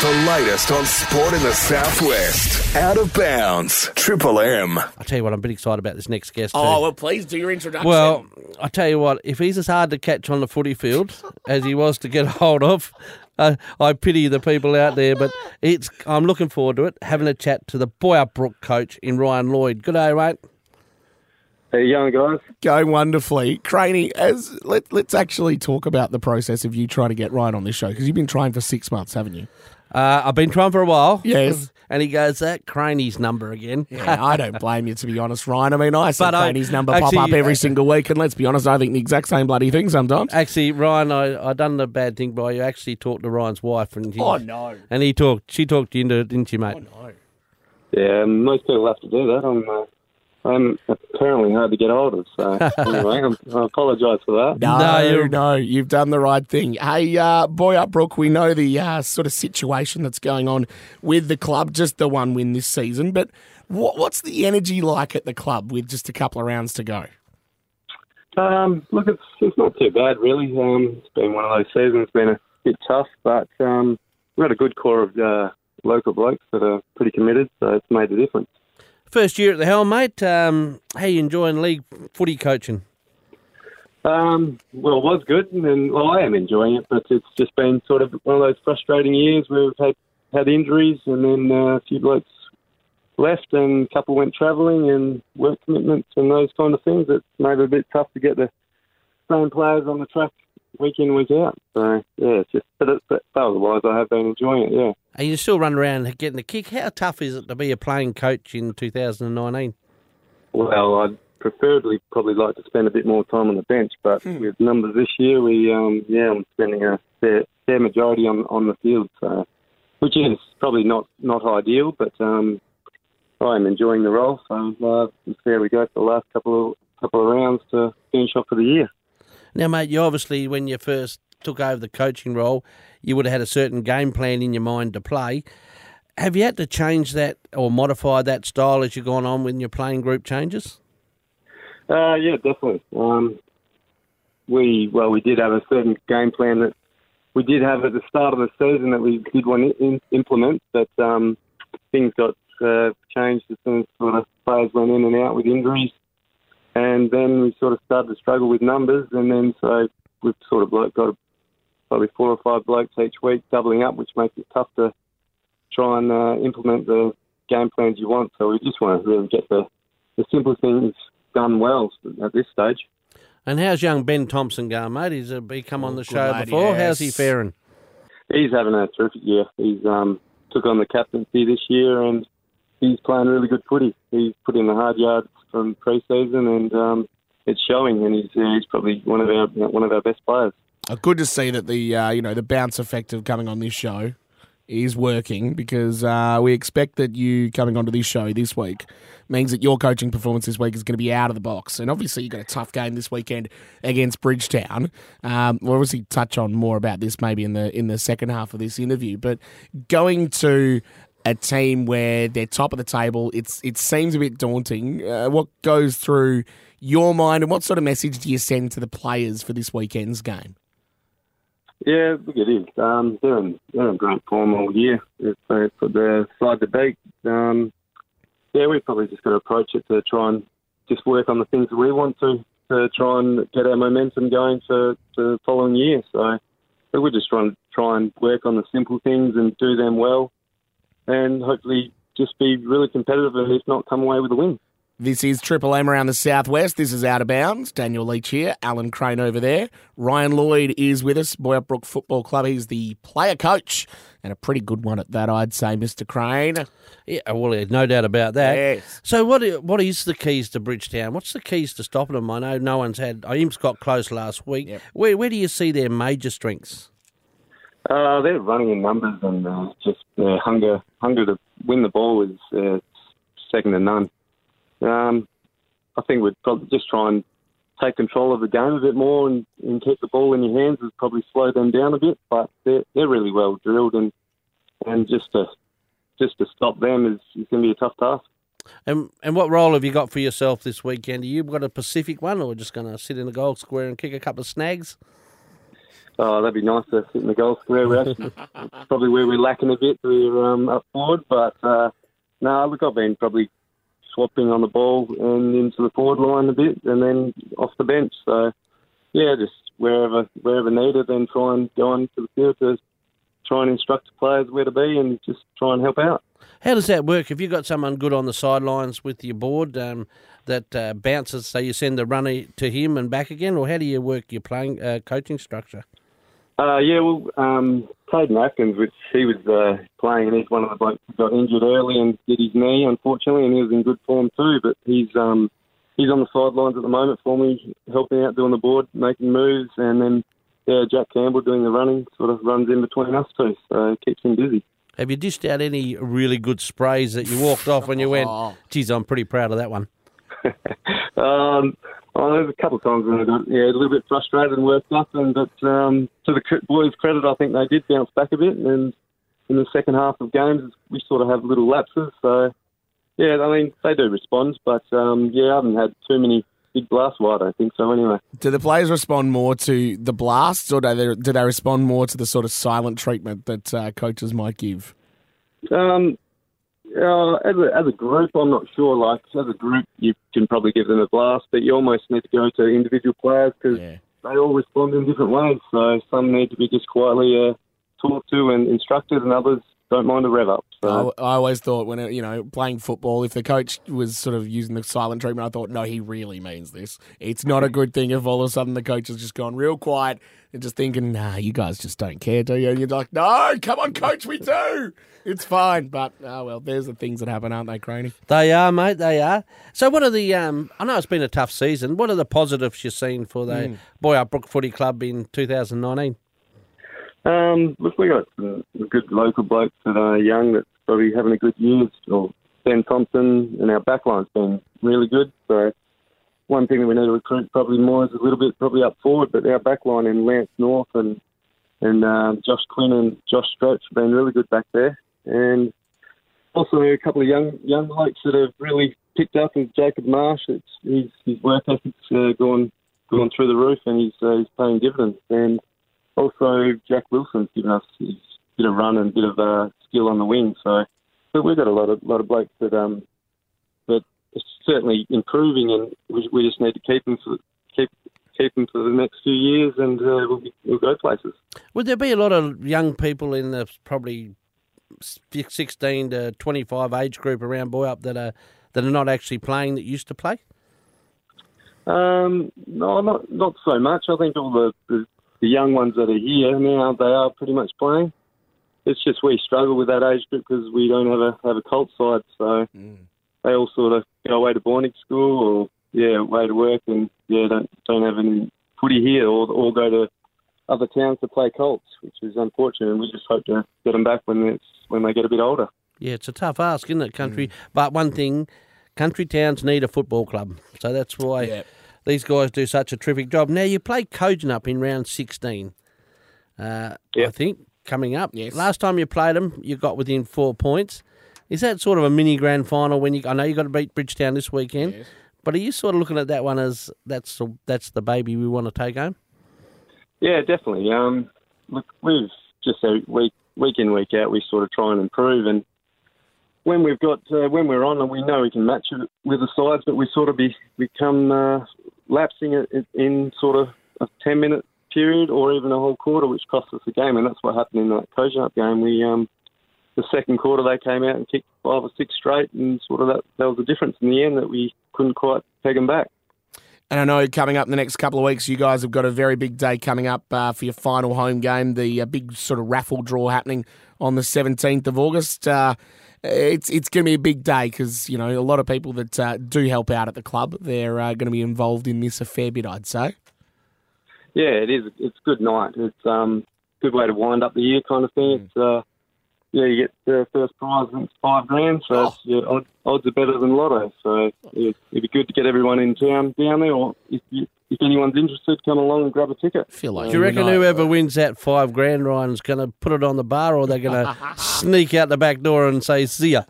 The latest on sport in the southwest. Out of bounds. Triple M. I tell you what, I'm a bit excited about this next guest. Oh, too. well, please do your introduction. Well, I tell you what, if he's as hard to catch on the footy field as he was to get hold of, uh, I pity the people out there. But it's I'm looking forward to it. Having a chat to the Boyup Brook coach in Rhien Lloyd. Good day, mate. How you going, guys? going wonderfully. Craney, as let, let's actually talk about the process of you trying to get Ryan on this show because you've been trying for six months, haven't you? Uh, I've been trying for a while. Yes. And he goes, that Craney's number again. Yeah, I don't blame you, to be honest, Rhien. I mean, I see But I- number actually, pop up every uh, single week, and let's be honest, I think the exact same bloody thing sometimes. Actually, Rhien, I, I done the bad thing by you. Actually talked to Rhien's wife, and he, Oh, no. and he talked. She talked you into it, didn't you, mate? Oh, no. Yeah, most people have to do that. I'm, uh, I'm apparently hard to get hold of. So anyway, I'm, I apologise for that. No, No, no, you're- you've done the right thing. Hey, uh, Boyup Brook, we know the uh, sort of situation that's going on with the club, just the one win this season, but what, what's the energy like at the club with just a couple of rounds to go? Um, look, it's it's not too bad really. Um, it's been one of those seasons. It's been a bit tough, but um, we've got a good core of uh, local blokes that are pretty committed, so it's made a difference. First year at the helm, mate. Um, how you enjoying league footy coaching? Um, well, it was good, and well, I am enjoying it, but it's just been sort of one of those frustrating years where we've had, had injuries, and then uh, a few blokes left, and a couple went travelling, and work commitments, and those kind of things. It's made it a bit tough to get the same players on the track week in, week out. So, yeah, it's just, but, but otherwise, I have been enjoying it, yeah. Are you still running around getting the kick? How tough is it to be a playing coach in 2019? Well, I'd preferably probably like to spend a bit more time on the bench, but with numbers this year, we um, yeah, I'm spending a fair, fair majority on on the field, so which is probably not not ideal, but um, I'm enjoying the role. So uh, we'll see how we go for the last couple of couple of rounds to finish off for the year. Now, mate, you obviously, when you first took over the coaching role, you would have had a certain game plan in your mind to play. Have you had to change that or modify that style as you've gone on when your playing group changes? Uh, yeah, definitely. Um, we well, we did have a certain game plan that we did have at the start of the season that we did want to in, implement, but um, things got uh, changed as soon as sort of players went in and out with injuries, and then we sort of started to struggle with numbers, and then so we've sort of got probably four or five blokes each week doubling up, which makes it tough to try and uh, implement the game plans you want. So we just want to really get the the simple things done well at this stage. And how's young Ben Thompson going, mate? He's uh, he come on the show lad, before. yes. How's he faring? He's having a terrific year. He's um, took on the captaincy this year and he's playing really good footy. He's put in the hard yards from pre-season and um, it's showing. And he's he's probably one of our one of our best players. Uh, good to see that the uh, you know the bounce effect of coming on this show is working because uh, we expect that you coming onto this show this week means that your coaching performance this week is going to be out of the box. And obviously, you've got a tough game this weekend against Bridgetown. Um, we'll obviously touch on more about this maybe in the in the second half of this interview. But going to a team where they're top of the table, it's it seems a bit daunting. Uh, what goes through your mind, and what sort of message do you send to the players for this weekend's game? Yeah, look, it is. Um, they're, in, they're in great form all year. Uh, it's put side to beat. Um, yeah, we've probably just got to approach it to try and just work on the things that we want to, to try and get our momentum going for, for the following year. So we're just trying to try and work on the simple things and do them well and hopefully just be really competitive and if not come away with a win. This is Triple M around the southwest. This is Out of Bounds. Daniel Leach here, Alan Crane over there. Rhien Lloyd is with us, Boyup Brook Football Club. He's the player coach, and a pretty good one at that, I'd say, Mr. Crane. Yeah, well, yeah, no doubt about that. Yes. So, what what is the keys to Bridgetown? What's the keys to stopping them? I know no one's had. Imps got close last week. Yep. Where where do you see their major strengths? Uh, they're running in numbers and uh, just uh, hunger hunger to win the ball is uh, second to none. Um, I think we'd probably just try and take control of the game a bit more and, and keep the ball in your hands would probably slow them down a bit. But they're they're really well drilled and and just to just to stop them is, is going to be a tough task. And and what role have you got for yourself this weekend? Are you got a Pacific one, or just going to sit in the goal square and kick a couple of snags? Oh, that'd be nice to sit in the goal square. We're actually probably where we're lacking a bit. We're um, up forward, but uh, no, look, I've been probably swapping on the ball and into the forward line a bit, and then off the bench. So yeah, just wherever wherever needed, then try and go on to the field to try and instruct the players where to be and just try and help out. How does that work? Have you got someone good on the sidelines with your board um, that uh, bounces, so you send the runner to him and back again, or how do you work your playing uh, coaching structure? Uh, yeah, well, um, Caden Atkins, which he was uh, playing, and he's one of the blokes who got injured early and did his knee, unfortunately, and he was in good form too. But he's um, he's on the sidelines at the moment for me, helping out doing the board, making moves, and then yeah, Jack Campbell doing the running, sort of runs in between us two, so it keeps him busy. Have you dished out any really good sprays that you walked off when you went, geez, I'm pretty proud of that one? Um, oh, there's a couple of times when I got yeah a little bit frustrated and worked up, and but um, to the boys' credit, I think they did bounce back a bit, and in the second half of games, we sort of have little lapses. So yeah, I mean they do respond, but um, yeah, I haven't had too many big blasts. Well, I don't think so anyway. Do the players respond more to the blasts, or do they, do they respond more to the sort of silent treatment that uh, coaches might give? Um, uh, as a as a group, I'm not sure. Like as a group, you can probably give them a blast, but you almost need to go to individual players because Yeah. they all respond in different ways. So some need to be just quietly uh, talked to and instructed, and others don't mind a rev up. So I, I always thought when it, you know playing football, if the coach was sort of using the silent treatment, I thought no, he really means this. It's not a good thing if all of a sudden the coach has just gone real quiet and just thinking, nah, you guys just don't care, do you? And you're like, no, come on, coach, we do. It's fine, but oh well, there's the things that happen, aren't they, Craney? They are, mate. They are. So, what are the? Um, I know it's been a tough season. What are the positives you've seen for the Boyup Brook Footy Club in 2019? Um, look, we got some good local blokes that are young that's probably having a good year. Or Ben Thompson and our backline's been really good. So one thing that we need to recruit probably more is a little bit probably up forward, but our backline in Lance North and and um, Josh Quinn and Josh Stroach have been really good back there. And also a couple of young young blokes that have really picked up is Jacob Marsh. It's his his work ethic's uh, gone gone through the roof, and he's uh, he's paying dividends. And also Jack Wilson's given us a bit of run and a bit of uh, skill on the wing. So, but we've got a lot of lot of blokes that um that are certainly improving, and we, we just need to keep them for keep keep them for the next few years, and uh, we'll, be, we'll go places. Would there be a lot of young people in the probably 16 to 25 age group around Boyup that are that are not actually playing that used to play? Um, no, not not so much. I think all the, the the young ones that are here now they are pretty much playing. It's just we struggle with that age group because we don't have a have a cult side, so mm. they all sort of go away to boarding school or yeah, away to work, and yeah, don't don't have any footy here or or go to other towns to play Colts, which is unfortunate. And we just hope to get them back when it's when they get a bit older. Yeah, it's a tough ask, isn't it, country? Mm. But one thing, country towns need a football club, so that's why Yeah. These guys do such a terrific job. Now you play up in round 16, uh, I think, coming up. Yes. Last time you played them, you got within four points. Is that sort of a mini grand final when you? I know you got to beat Bridgetown this weekend, Yes. but are you sort of looking at that one as that's the, that's the baby we want to take home? Yeah, definitely. Um, look, we've just uh, week week in week out, we sort of try and improve. And when we've got uh, when we're on, and we know we can match it with the sides, but we sort of be become uh, lapsing in, in sort of a ten minute period or even a whole quarter, which costs us a game. And that's what happened in that Kojonup game. We um, the second quarter they came out and kicked five or six straight, and sort of that that was the difference in the end that we couldn't quite peg them back. And I know coming up in the next couple of weeks, you guys have got a very big day coming up uh, for your final home game. The uh, big sort of raffle draw happening on the seventeenth of August. Uh, it's it's going to be a big day because you know a lot of people that uh, do help out at the club. They're uh, going to be involved in this a fair bit, I'd say. Yeah, it is. It's a good night. It's um good way to wind up the year, kind of thing. It's uh yeah, you get the first prize and it's five grand, so it's, yeah, odds, odds are better than lotto. So yeah, it'd be good to get everyone in town down there, or if you, if anyone's interested, come along and grab a ticket. I feel like Do you reckon whoever wins that five grand, Rhien's going to put it on the bar, or they're going to sneak out the back door and say "see ya"?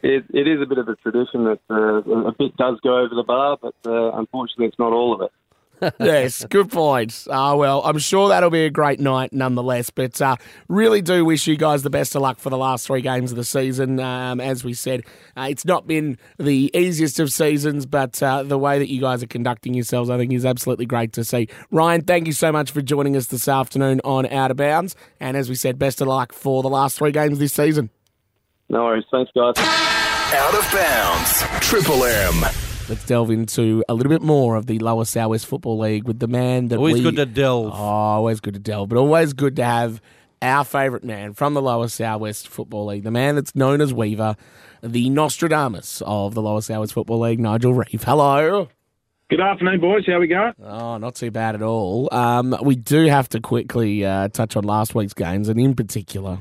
It, it is a bit of a tradition that uh, a bit does go over the bar, but uh, unfortunately, it's not all of it. Yes, good point. Uh, well, I'm sure that'll be a great night nonetheless. But uh, really do wish you guys the best of luck for the last three games of the season. Um, as we said, uh, it's not been the easiest of seasons, but uh, the way that you guys are conducting yourselves, I think, is absolutely great to see. Rhien, thank you so much for joining us this afternoon on Out of Bounds. And as we said, best of luck for the last three games this season. No worries. Thanks, guys. Out of bounds. Triple M. Let's delve into a little bit more of the Lower Southwest Football League with the man that Always we, good to delve. Oh, always good to delve, but always good to have our favourite man from the Lower Southwest Football League, the man that's known as Weaver, the Nostradamus of the Lower Southwest Football League, Nigel Reeve. Hello. Good afternoon, boys. How we going? Oh, not too bad at all. Um, we do have to quickly uh, touch on last week's games, and in particular,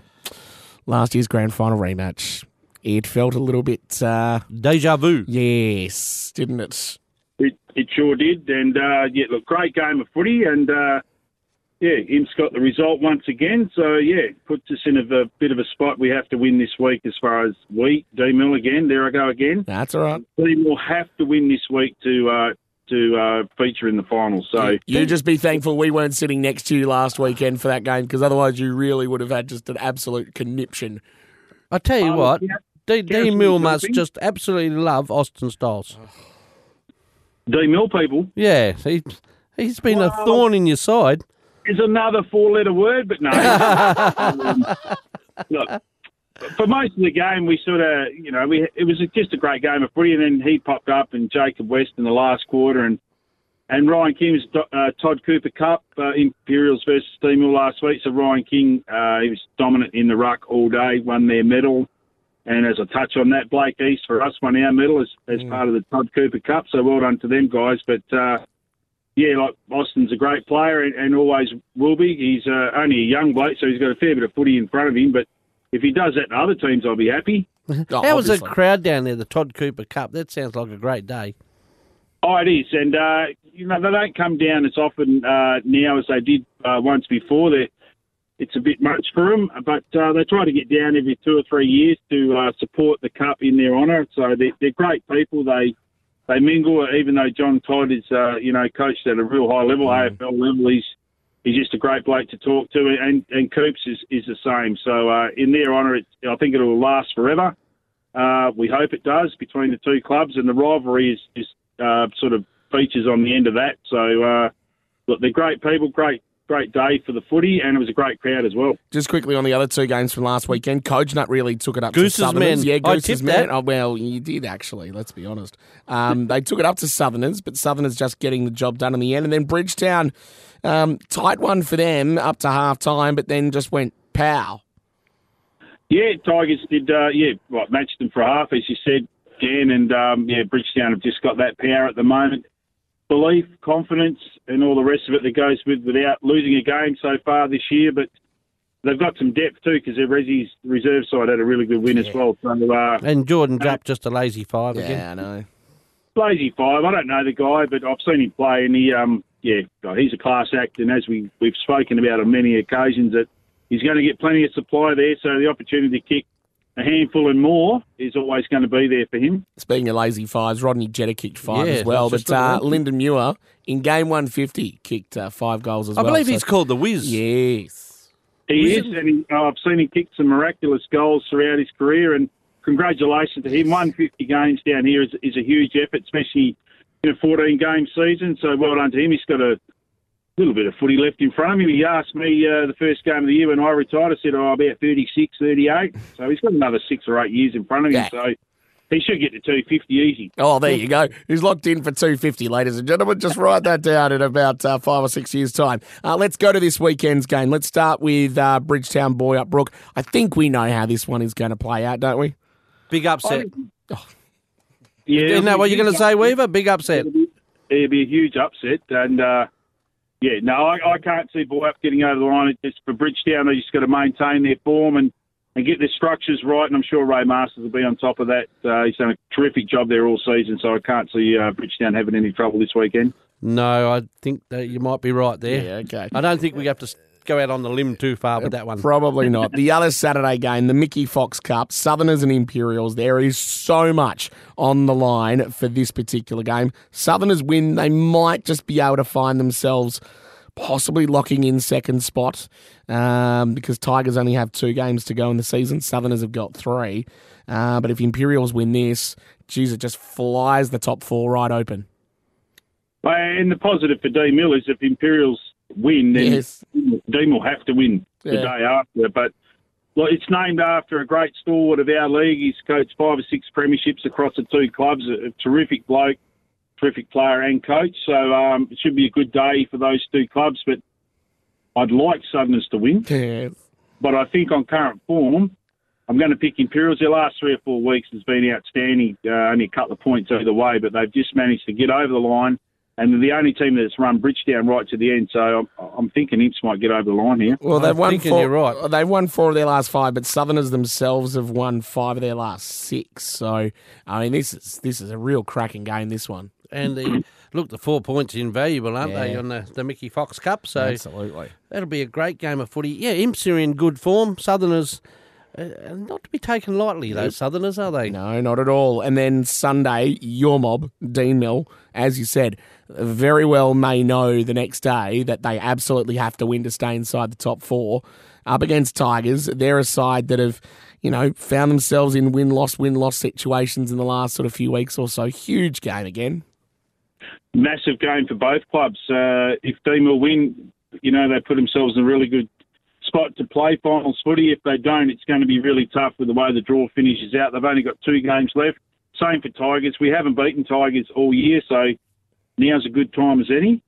last year's grand final rematch. It felt a little bit, uh, Deja vu. yes, didn't it? It, it sure did, and uh, yeah, look, great game of footy, and uh, yeah, Imps got the result once again. So yeah, puts us in a, a bit of a spot. We have to win this week as far as we D Mill again. There I go again. That's all right. D will have to win this week to uh, to uh, feature in the final. So You just be thankful we weren't sitting next to you last weekend for that game because otherwise you really would have had just an absolute conniption. I tell you Oh, what, yeah. D, Mill must just absolutely love Austin Styles. D Mill people Yeah, he, he's been a thorn in your side. is another four-letter word, but no. Um, look, for most of the game, we sort of, you know, we it was just a great game of footy, and then he popped up and Jacob West in the last quarter, and and Ryan King's uh, Todd Cooper Cup uh, Imperials versus Deanmill last week. So Ryan King, uh, he was dominant in the ruck all day, won their medal. And as I touch on that, Blake East for us won our medal as, as part of the Todd Cooper Cup. So well done to them guys. But uh, yeah, like Austin's a great player and, and always will be. He's uh, only a young bloke, so he's got a fair bit of footy in front of him. But if he does that to other teams, I'll be happy. Oh, How was the crowd down there, the Todd Cooper Cup? That sounds like a great day. Oh, it is, and uh, you know they don't come down as often uh, now as they did uh, once before. They, it's a bit much for them, but uh, they try to get down every two or three years to uh, support the cup in their honour. So they're, they're great people. They they mingle, even though John Todd is uh, you know coached at a real high level, AFL level. He's he's just a great bloke to talk to, and and Coops is, is the same. So uh, in their honour, I think it will last forever. Uh, we hope it does between the two clubs, and the rivalry is, is uh, sort of features on the end of that. So, uh, look, they're great people, great great day for the footy, and it was a great crowd as well. Just quickly on the other two games from last weekend, coach Kojonup really took it up Goose's to Southerners. men. Yeah, I Goose's tipped men. that. Oh, well, you did actually, let's be honest. Um, they took it up to Southerners, but Southerners just getting the job done in the end. And then Bridgetown, um, tight one for them up to half time, but then just went pow. Yeah, Tigers did. Uh, yeah, what matched them for a half, as you said, Dan, and um, yeah, Bridgetown have just got that power at the moment. Belief, confidence, and all the rest of it that goes with without losing a game so far this year, but. They've got some depth too because their Resi's reserve side had a really good win as well. So uh, And Jordan dropped just a lazy five Yeah, again. I know. Blazy Five. I don't know the guy, but I've seen him play, and he, um, yeah, he's a class act. And as we we've spoken about on many occasions, that he's going to get plenty of supply there. So the opportunity to kick a handful and more is always going to be there for him. Speaking of lazy fives, Rodney Jetta kicked five Yeah, as well. But just uh. Lyndon Muir in game 150 kicked uh, five goals as I well. I believe So- he's called the Wiz. Yes. He is, and he, uh, I've seen him kick some miraculous goals throughout his career. And congratulations to him. 150 games down here is, is a huge effort, especially in a 14 game season. So well done to him. He's got a little bit of footy left in front of him. He asked me uh, the first game of the year when I retired. I said, "Oh, about 36, 38." So he's got another six or eight years in front of him. Yeah. So he should get to 250 easy. Oh, there you go. He's locked in for 250, ladies and gentlemen. Just write that down in about uh, five or six years' time. Uh, let's go to this weekend's game. Let's start with uh, Bridgetown Boyup Brook. I think we know how this one is going to play out, don't we? Big upset. Yeah, Isn't that what you're going to say, Weaver? Big upset. It'll be, it'll be a huge upset, and uh, yeah, no, I, I can't see Boyup getting over the line. It's just for Bridgetown, they just got to maintain their form and, and get their structures right. And I'm sure Ray Masters will be on top of that. Uh, he's done a terrific job there all season, so I can't see uh, Bridgetown having any trouble this weekend. No, I think that you might be right there. Yeah, okay. I don't think we have to s- go out on the limb too far with that one. Probably not. The other Saturday game, the Mickey Fox Cup, Southerners and Imperials. There is so much on the line for this particular game. Southerners win, they might just be able to find themselves possibly locking in second spot um, because Tigers only have two games to go in the season. Southerners have got three. Uh, but if Imperials win this, geez, it just flies the top four right open. Well, And the positive for D Mill is if Imperials win, then Yes. Deanmill have to win the day after. But well, it's named after a great stalwart of our league. He's coached five or six premierships across the two clubs. A, terrific bloke, terrific player and coach. So um, it should be a good day for those two clubs. But I'd like Southerners to win. But I think on current form, I'm going to pick Imperials. Their last three or four weeks has been outstanding. Uh, only a couple of points either way, but they've just managed to get over the line. And they're the only team that's run Bridgetown right to the end. So I'm, I'm thinking Imps might get over the line here. Well, they've I'm won four. you're right. They've won four of their last five, but Southerners themselves have won five of their last six. So, I mean, this is this is a real cracking game. This one, And the look, the four points are invaluable, aren't they, on the, the Mickey Fox Cup? So absolutely. that'll be a great game of footy. Yeah, Imps are in good form. Southerners, uh, not to be taken lightly, those Southerners, are they? No, not at all. And then Sunday, your mob, Dean Mill, as you said, very well may know the next day that they absolutely have to win to stay inside the top four. Up against Tigers, they're a side that have, you know, found themselves in win loss win loss situations in the last sort of few weeks or so. Huge game again. massive game for both clubs. Uh, if Deanmill win, you know, they put themselves in a really good spot to play finals footy. If they don't, it's going to be really tough with the way the draw finishes out. They've only got two games left. Same for Tigers. We haven't beaten Tigers all year, so now's a good time as any.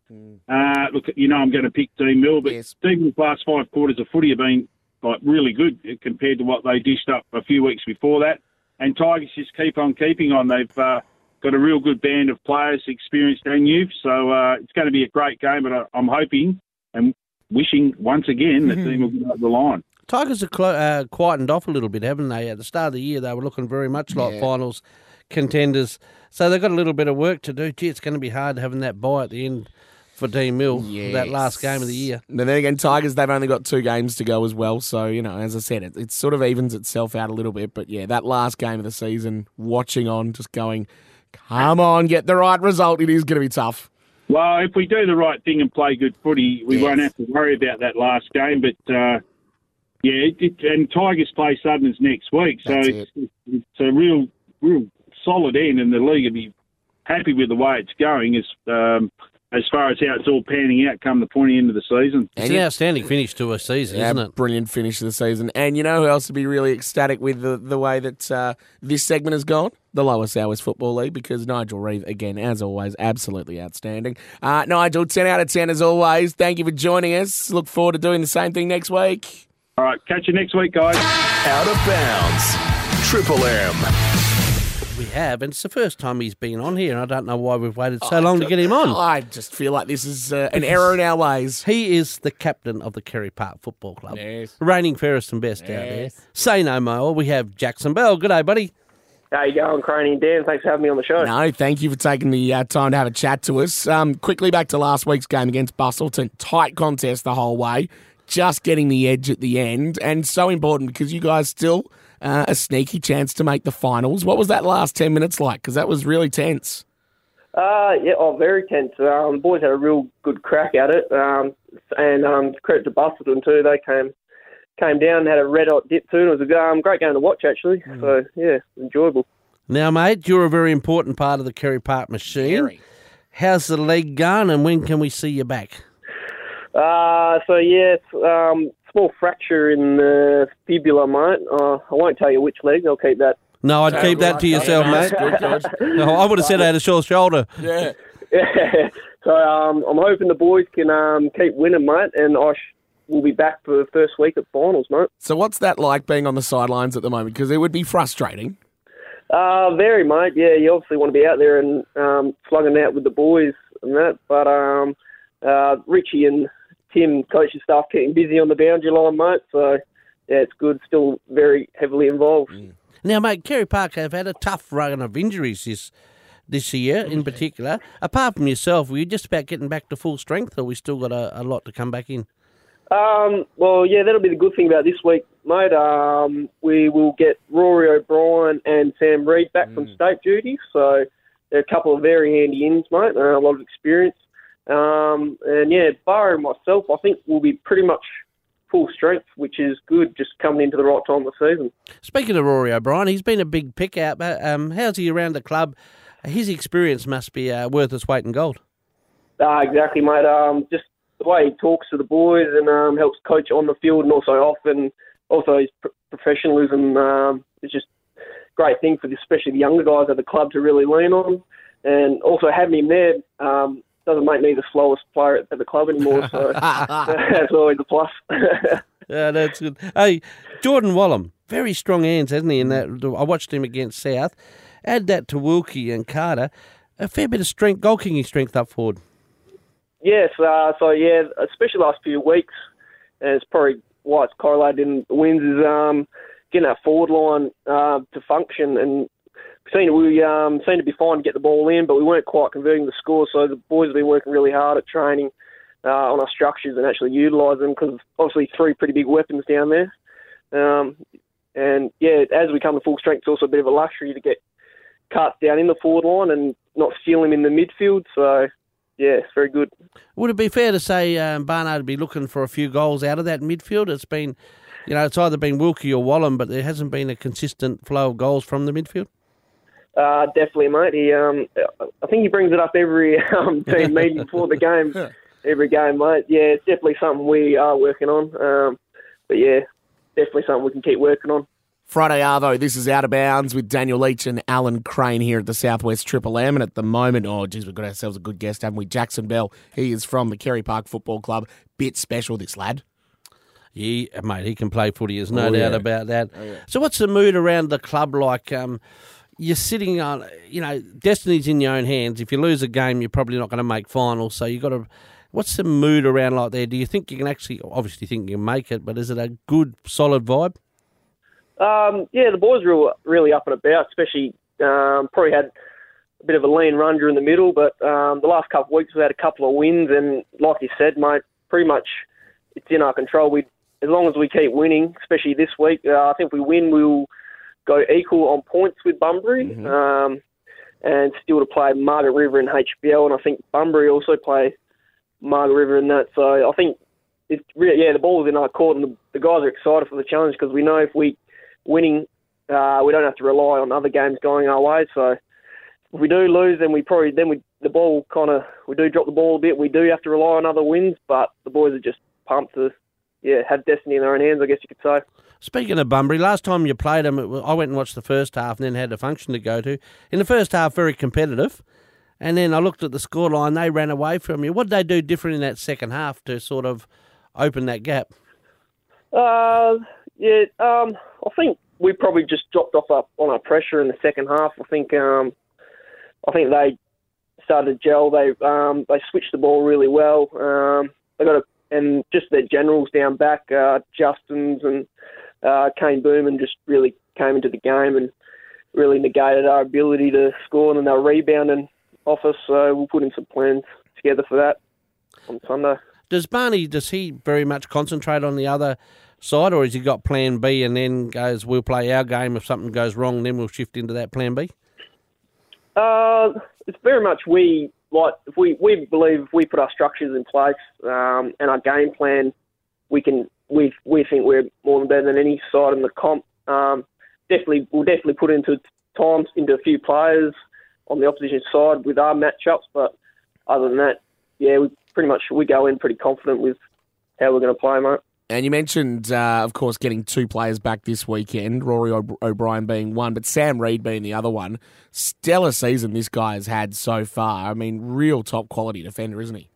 Uh, look, you know, I'm going to pick Dean Mill, but Yes. Mill's last five quarters of footy have been like really good compared to what they dished up a few weeks before that. And Tigers just keep on keeping on. They've uh, got a real good band of players, experienced and youth. So uh, it's going to be a great game. But I, I'm hoping and wishing once again that Deanmill get over the line. Tigers have clo- uh, quietened off a little bit, haven't they? At the start of the year, they were looking very much like Yeah. finals contenders. So they've got a little bit of work to do. Gee, it's going to be hard having that bye at the end for Dean Mill, that last game of the year. And then again, Tigers, they've only got two games to go as well. So, you know, as I said, it, it sort of evens itself out a little bit. But yeah, that last game of the season, watching on, just going, come on, get the right result. It is going to be tough. Well, if we do the right thing and play good footy, we Yes. won't have to worry about that last game. But uh, yeah, it, it, and Tigers play Southerners next week, so it's, it's a real, real solid end, and the league will be happy with the way it's going as um, as far as how it's all panning out come the pointy end of the season. It's an outstanding finish to a season, Yeah, isn't it? brilliant finish of the season. And you know who else would be really ecstatic with the, the way that uh, this segment has gone? The Lower Southwest Football League, because Nigel Reeve, again, as always, absolutely outstanding. Uh, Nigel, 10 out of 10 as always. Thank you for joining us. Look forward to doing the same thing next week. All right, catch you next week, guys. Out of bounds. Triple M. We have, and it's the first time he's been on here, and I don't know why we've waited so long to get him on. I just feel like this is uh, an error in our ways. He is the captain of the Carey Park Football Club. Yes. Reigning fairest and best out there. Say no more. We have Jaxon Bell. Good day, buddy. How you going, Craney and Dan? Thanks for having me on the show. No, thank you for taking the uh, time to have a chat to us. Um, quickly back to last week's game against Busselton. Tight contest the whole way, just getting the edge at the end, and so important because you guys still uh, a sneaky chance to make the finals. What was that last ten minutes like? Because that was really tense. Uh, yeah, oh, very tense. Um, boys had a real good crack at it, um, and um, credit to Busselton too. They came came down, and had a red hot dip too. And it was a um, great game to watch actually. So yeah, enjoyable. Now, mate, you're a very important part of the Carey Park machine. Carey. How's the leg going, and when can we see you back? Uh, so yes, um, small fracture in the fibula, mate. Uh, I won't tell you which leg. I'll keep that. No, I'd keep that to yourself, mate. No, I would have said I had a short shoulder. Yeah. so um, I'm hoping the boys can um, keep winning, mate, and I sh- will be back for the first week at finals, mate. So what's that like being on the sidelines at the moment? Because it would be frustrating. Uh, very, mate. Yeah, you obviously want to be out there and um, slugging out with the boys and that. But um, uh, Richie and Tim, coach, coaching staff, keeping busy on the boundary line, mate. So yeah, it's good. Still very heavily involved. Now, mate, Carey Park have had a tough run of injuries this this year, in particular. Apart from yourself, were you just about getting back to full strength, or we still got a, a lot to come back in? Um, well, yeah, that'll be the good thing about this week, mate. Um, we will get Rory O'Brien and Sam Reed back from state duty, so they're a couple of very handy ins, mate. A lot of experience. Um, and yeah, Barrow and myself, I think we'll be pretty much full strength, which is good, just coming into the right time of the season. Speaking of Rory O'Brien, he's been a big pick out. But um, how's he around the club? His experience must be uh, worth its weight in gold. Ah, exactly, mate. Um, just the way he talks to the boys and um, helps coach on the field and also off, and also his pr- professionalism um, is just a great thing for the, especially the younger guys at the club to really lean on. And also having him there um, doesn't make me the slowest player at, at the club anymore, so that's always a plus. Yeah, that's good. Hey, Jordan Wallum, very strong hands, hasn't he? In that, I watched him against South. Add that to Wilkie and Carter, a fair bit of strength, goal kicking strength up forward. Yes, uh, so yeah, especially last few weeks, and it's probably why it's correlated in the wins is um, getting that forward line uh, to function. And we um, seemed to be fine to get the ball in, but we weren't quite converting the score. So the boys have been working really hard at training uh, on our structures and actually utilise them because obviously three pretty big weapons down there. Um, and yeah, as we come to full strength, it's also a bit of a luxury to get cuts down in the forward line and not steal them in the midfield. So yeah, it's very good. Would it be fair to say um, Barnard would be looking for a few goals out of that midfield? It's been, you know, it's either been Wilkie or Wallum, but there hasn't been a consistent flow of goals from the midfield. Uh, definitely, mate. He, um, I think he brings it up every um, team meeting before the game. Every game, mate. Yeah, it's definitely something we are working on. Um, but yeah, definitely something we can keep working on. Friday Arvo, this is Out of Bounds with Daniel Leach and Alan Crane here at the Southwest Triple M. And at the moment, oh, geez, we've got ourselves a good guest, haven't we? Jaxon Bell. He is from the Carey Park Football Club. Bit special, this lad. Yeah, mate, he can play footy. There's no Oh, doubt yeah. about that. So, what's the mood around the club like? Um, you're sitting on, you know, destiny's in your own hands. If you lose a game, you're probably not going to make finals. So, you've got to. What's the mood around like there? Do you think you can actually, obviously, think you can make it, but is it a good, solid vibe? Um, yeah, the boys are all really up and about, especially um, probably had a bit of a lean run during the middle, but um, the last couple of weeks we've had a couple of wins, and like you said, mate, pretty much it's in our control. We, as long as we keep winning, especially this week, uh, I think if we win, we'll go equal on points with Bunbury, um, and still to play Margaret River and HBL, and I think Bunbury also play Margaret River in that. So I think it's really, yeah, the ball's in our court, and the, the guys are excited for the challenge because we know if we winning, uh, we don't have to rely on other games going our way. So if we do lose, then we probably then we the ball kind of we do drop the ball a bit. We do have to rely on other wins, but the boys are just pumped to yeah have destiny in their own hands. I guess you could say. Speaking of Bunbury, last time you played them, I went and watched the first half and then had a function to go to. In the first half, very competitive. And then I looked at the scoreline, they ran away from you. What did they do different in that second half to sort of open that gap? Uh, yeah, um, I think we probably just dropped off up on our pressure in the second half. I think, um, I think they started to gel. They um, they switched the ball really well. Um, they got a, and just their generals down back, uh, Justin's and uh, Kane Booman just really came into the game and really negated our ability to score. And then they were rebounding off us, so we'll put in some plans together for that on Sunday. Does Barney, does he very much concentrate on the other side or has he got plan B and then goes, we'll play our game. If something goes wrong, then we'll shift into that plan B? Uh, it's very much we like if we we believe if we put our structures in place um, and our game plan, we can we we think we're more than better than any side in the comp. Um, definitely, we'll definitely put into times into a few players on the opposition side with our matchups, but other than that, yeah, we pretty much we go in pretty confident with how we're going to play, mate. And you mentioned, uh, of course, getting two players back this weekend, Rory o- O'Brien being one, but Sam Reed being the other one. Stellar season this guy has had so far. I mean, real top quality defender, isn't he?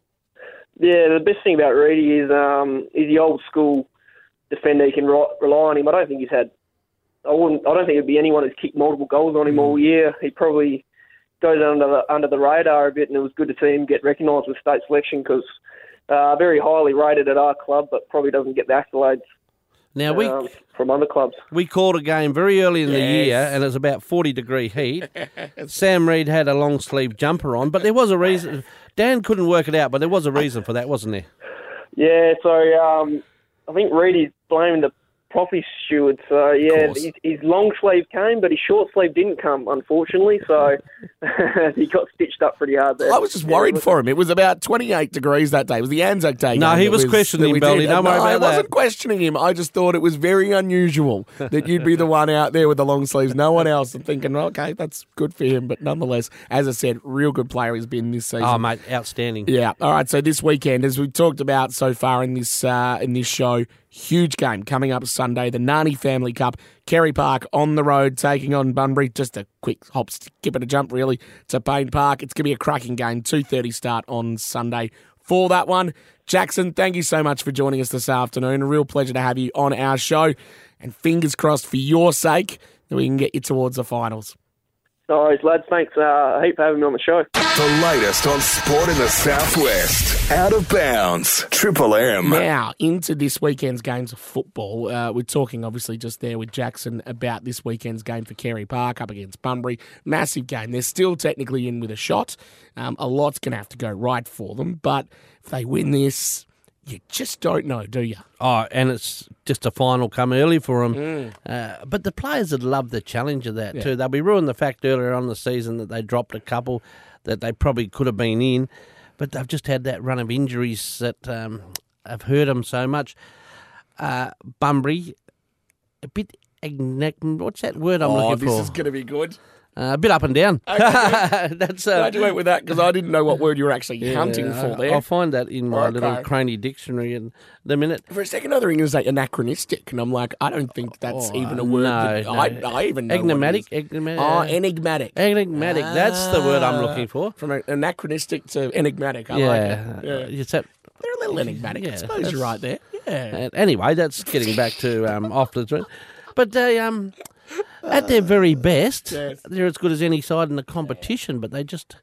Yeah, the best thing about Reedy is um, he's the old school defender. You can rely on him. I don't think he's had. I wouldn't. I don't think it'd be anyone who's kicked multiple goals on him all year. He probably goes under the under the radar a bit, and it was good to see him get recognised with state selection because uh, very highly rated at our club, but probably doesn't get the accolades Now, we, um, from other clubs. we called a game very early in the year and it was about 40 degree heat. Sam Reed had a long sleeve jumper on, but there was a reason. Dan couldn't work it out, but there was a reason for that, wasn't there? Yeah, so um, I think Reedy's blaming the Proffy steward. So yeah, his, his long sleeve came, but his short sleeve didn't come, unfortunately. So he got stitched up pretty hard there. I was just worried for him. It was about 28 degrees that day. It was the Anzac Day. No, he that was questioning that we Belly. Don't worry no, about I that. wasn't questioning him. I just thought it was very unusual that you'd be the one out there with the long sleeves. No one else. I'm thinking, okay, that's good for him. But nonetheless, as I said, real good player he's been this season. Oh, mate, outstanding. Yeah. All right. So this weekend, as we've talked about so far in this uh, in this show, huge game coming up Sunday, the Nani Family Cup, Carey Park on the road taking on Bunbury. Just a quick hop, skip and a jump, really, to Payne Park. It's going to be a cracking game. Two thirty start on Sunday for that one. Jaxon, thank you so much for joining us this afternoon. A real pleasure to have you on our show, and fingers crossed for your sake that we can get you towards the finals. No worries, lads. Thanks uh, a heap for having me on the show. The latest on sport in the Southwest. Out of bounds. Triple M. Now, into this weekend's games of football. Uh, we're talking, obviously, just there with Jaxon about this weekend's game for Carey Park up against Bunbury. Massive game. They're still technically in with a shot. Um, a lot's going to have to go right for them. But if they win this, you just don't know, do you? Oh, and it's just a final come early for them. Uh, but the players would love the challenge of that too. They'll be ruined the fact earlier on the season that they dropped a couple that they probably could have been in, but they've just had that run of injuries that um, have hurt them so much. Uh, Bunbury, a bit. What's that word I'm oh, looking this is going to be good. Uh, a bit up and down. That's uh, Glad you went with that because I didn't know what word you were actually yeah, hunting for there. I'll find that in my Okay. little Craney dictionary in the minute. for a second, I were going to say anachronistic, and I'm like, I don't think that's Oh, even a word. no, no. I, I even know it Enigmatic? Enigmatic? Oh, enigmatic. Enigmatic. That's the word I'm Ah. looking for. From anachronistic to enigmatic. I yeah. like it. Yeah. That, They're a little enigmatic. I suppose you're right there. Yeah. anyway, that's getting back to um, after the But they, um, at their very best, Yes. they're as good as any side in the competition, but they just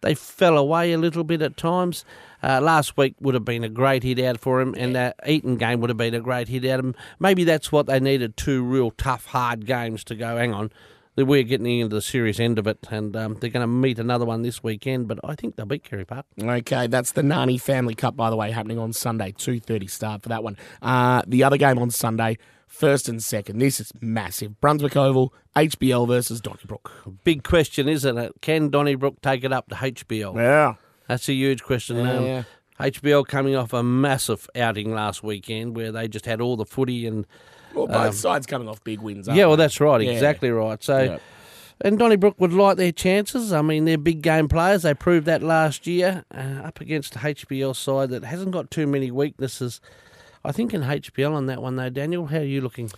they fell away a little bit at times. Uh, last week would have been a great hit out for him, and that Eaton game would have been a great hit out of him. Maybe that's what they needed two real tough, hard games to go, hang on, we're getting into the serious end of it, and um, they're going to meet another one this weekend, but I think they'll beat Carey Park. Okay, that's the Nani Family Cup, by the way, happening on Sunday. Two thirty start for that one. Uh, the other game on Sunday, first and second. This is massive. Brunswick Oval, HBL versus Donnybrook. Big question, isn't it? Can Donnybrook take it up to HBL? Yeah. That's a huge question. Yeah, um, yeah. HBL coming off a massive outing last weekend where they just had all the footy and Well, both sides coming off big wins. aren't yeah, well that's right, Yeah. exactly right. So. Yep. And Donnybrook would like their chances. I mean, they're big game players. They proved that last year uh, up against a HBL side that hasn't got too many weaknesses. I think in HBL on that one though, Daniel. How are you looking?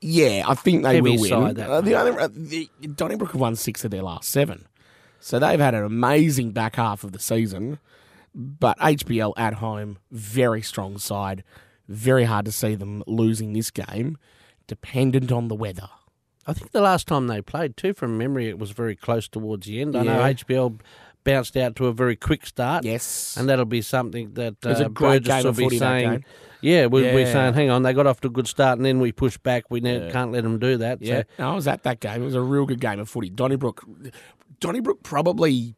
Yeah, I think they Heavy will win. side, Uh, the other, uh, the, Donnybrook have won six of their last seven, so they've had an amazing back half of the season. But HBL at home, very strong side. Very hard to see them losing this game. Dependent on the weather. I think the last time they played too, from memory, it was very close towards the end. I know. HBL bounced out to a very quick start. Yes. and that'll be something that uh, Burgess will be saying. game. Yeah, we'll be Yeah. saying, hang on, they got off to a good start and then we push back. We ne- can't let them do that. Yeah, So, I was at that game. It was a real good game of footy. Donnybrook, Donnybrook probably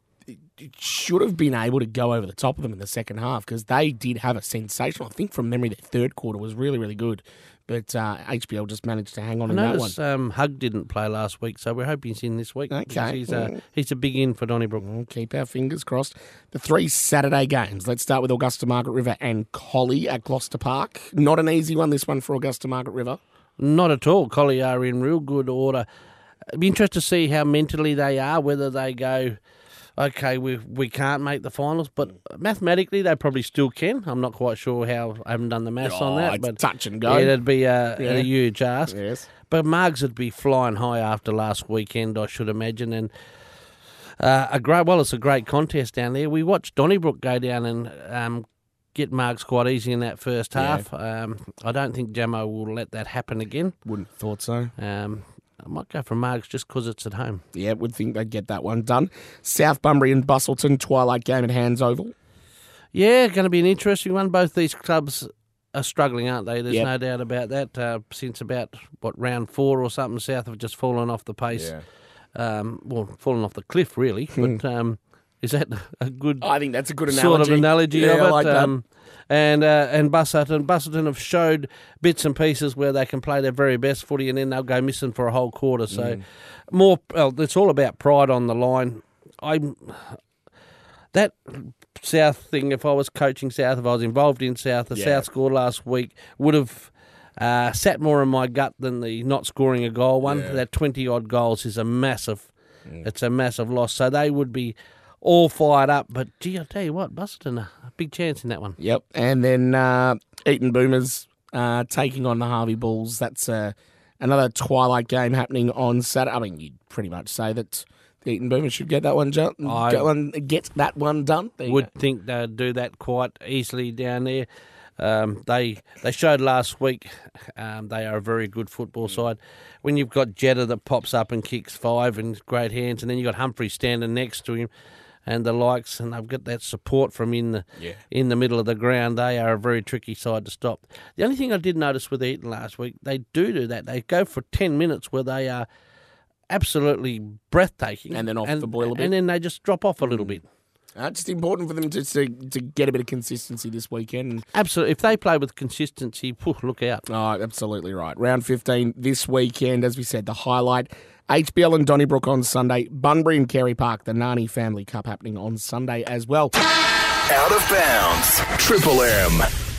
should have been able to go over the top of them in the second half because they did have a sensational. I think from memory, their third quarter was really, really good. But uh, HBL just managed to hang on I in that one. um, Hug didn't play last week, so we're hoping he's in this week. Okay. He's, uh, he's a big in for Donnybrook. We'll keep our fingers crossed. The three Saturday games. Let's start with Augusta Margaret River and Collie at Gloucester Park. Not an easy one, this one for Augusta Margaret River. Not at all. Collie are in real good order. It'd be interesting to see how mentally they are, whether they go, okay, we we can't make the finals, but mathematically they probably still can. I'm not quite sure how. I haven't done the maths on Oh, that, it's but touch and go. Yeah, that'd be a, Yeah. a huge ask. Yes. But Margs would be flying high after last weekend, I should imagine, and. Uh, a great, well, it's a great contest down there. We watched Donnybrook go down and um, get Margs quite easy in that first Yeah. half. Um, I don't think Jamo will let that happen again. Wouldn't have thought so. Um, I might go for Margs just because it's at home. Yeah, would think they'd get that one done. South Bunbury and Busselton, Twilight game at Hands Oval. Yeah, going to be an interesting one. Both these clubs are struggling, aren't they? There's Yep. no doubt about that. Uh, since about what round four or something, South have just fallen off the pace. Yeah. Um, well, fallen off the cliff really. Hmm. But um, Is that a good I think that's a good analogy. sort of analogy yeah, of it? I like that. And uh, and Busselton, Busselton have showed bits and pieces where they can play their very best footy, and then they'll go missing for a whole quarter. So Mm. more, well, it's all about pride on the line. I'm that South thing. If I was coaching South, if I was involved in South, the Yeah. South score last week would have. Uh, sat more in my gut than the not scoring a goal one. Yeah. That twenty odd goals is a massive, it's a massive loss. So they would be all fired up. But gee, I tell you what, Busselton a big chance in that one. Yep. And then uh, Eaton Boomers uh, taking on the Harvey Bulls. That's uh, another twilight game happening on Saturday. I mean, you'd pretty much say that the Eaton Boomers should get that one done. I- Get, one, get that one done. There Would think they'd do that quite easily down there. Um, they they showed last week um, they are a very good football side. When you've got Jetta that pops up and kicks five and great hands, and then you've got Humphrey standing next to him, and the likes, and they've got that support from in the Yeah. in the middle of the ground. They are a very tricky side to stop. The only thing I did notice with Eaton last week, they do do that. They go for ten minutes where they are absolutely breathtaking, And then off the boil a bit. and then they just drop off a little bit. Uh, just important for them to, to to get a bit of consistency this weekend. Absolutely. If they play with consistency, phew, look out. Oh, absolutely right. Round 15 this weekend, as we said, the highlight. HBL and Donnybrook on Sunday. Bunbury and Carey Park, the Nani Family Cup happening on Sunday as well. Out of bounds. Triple M.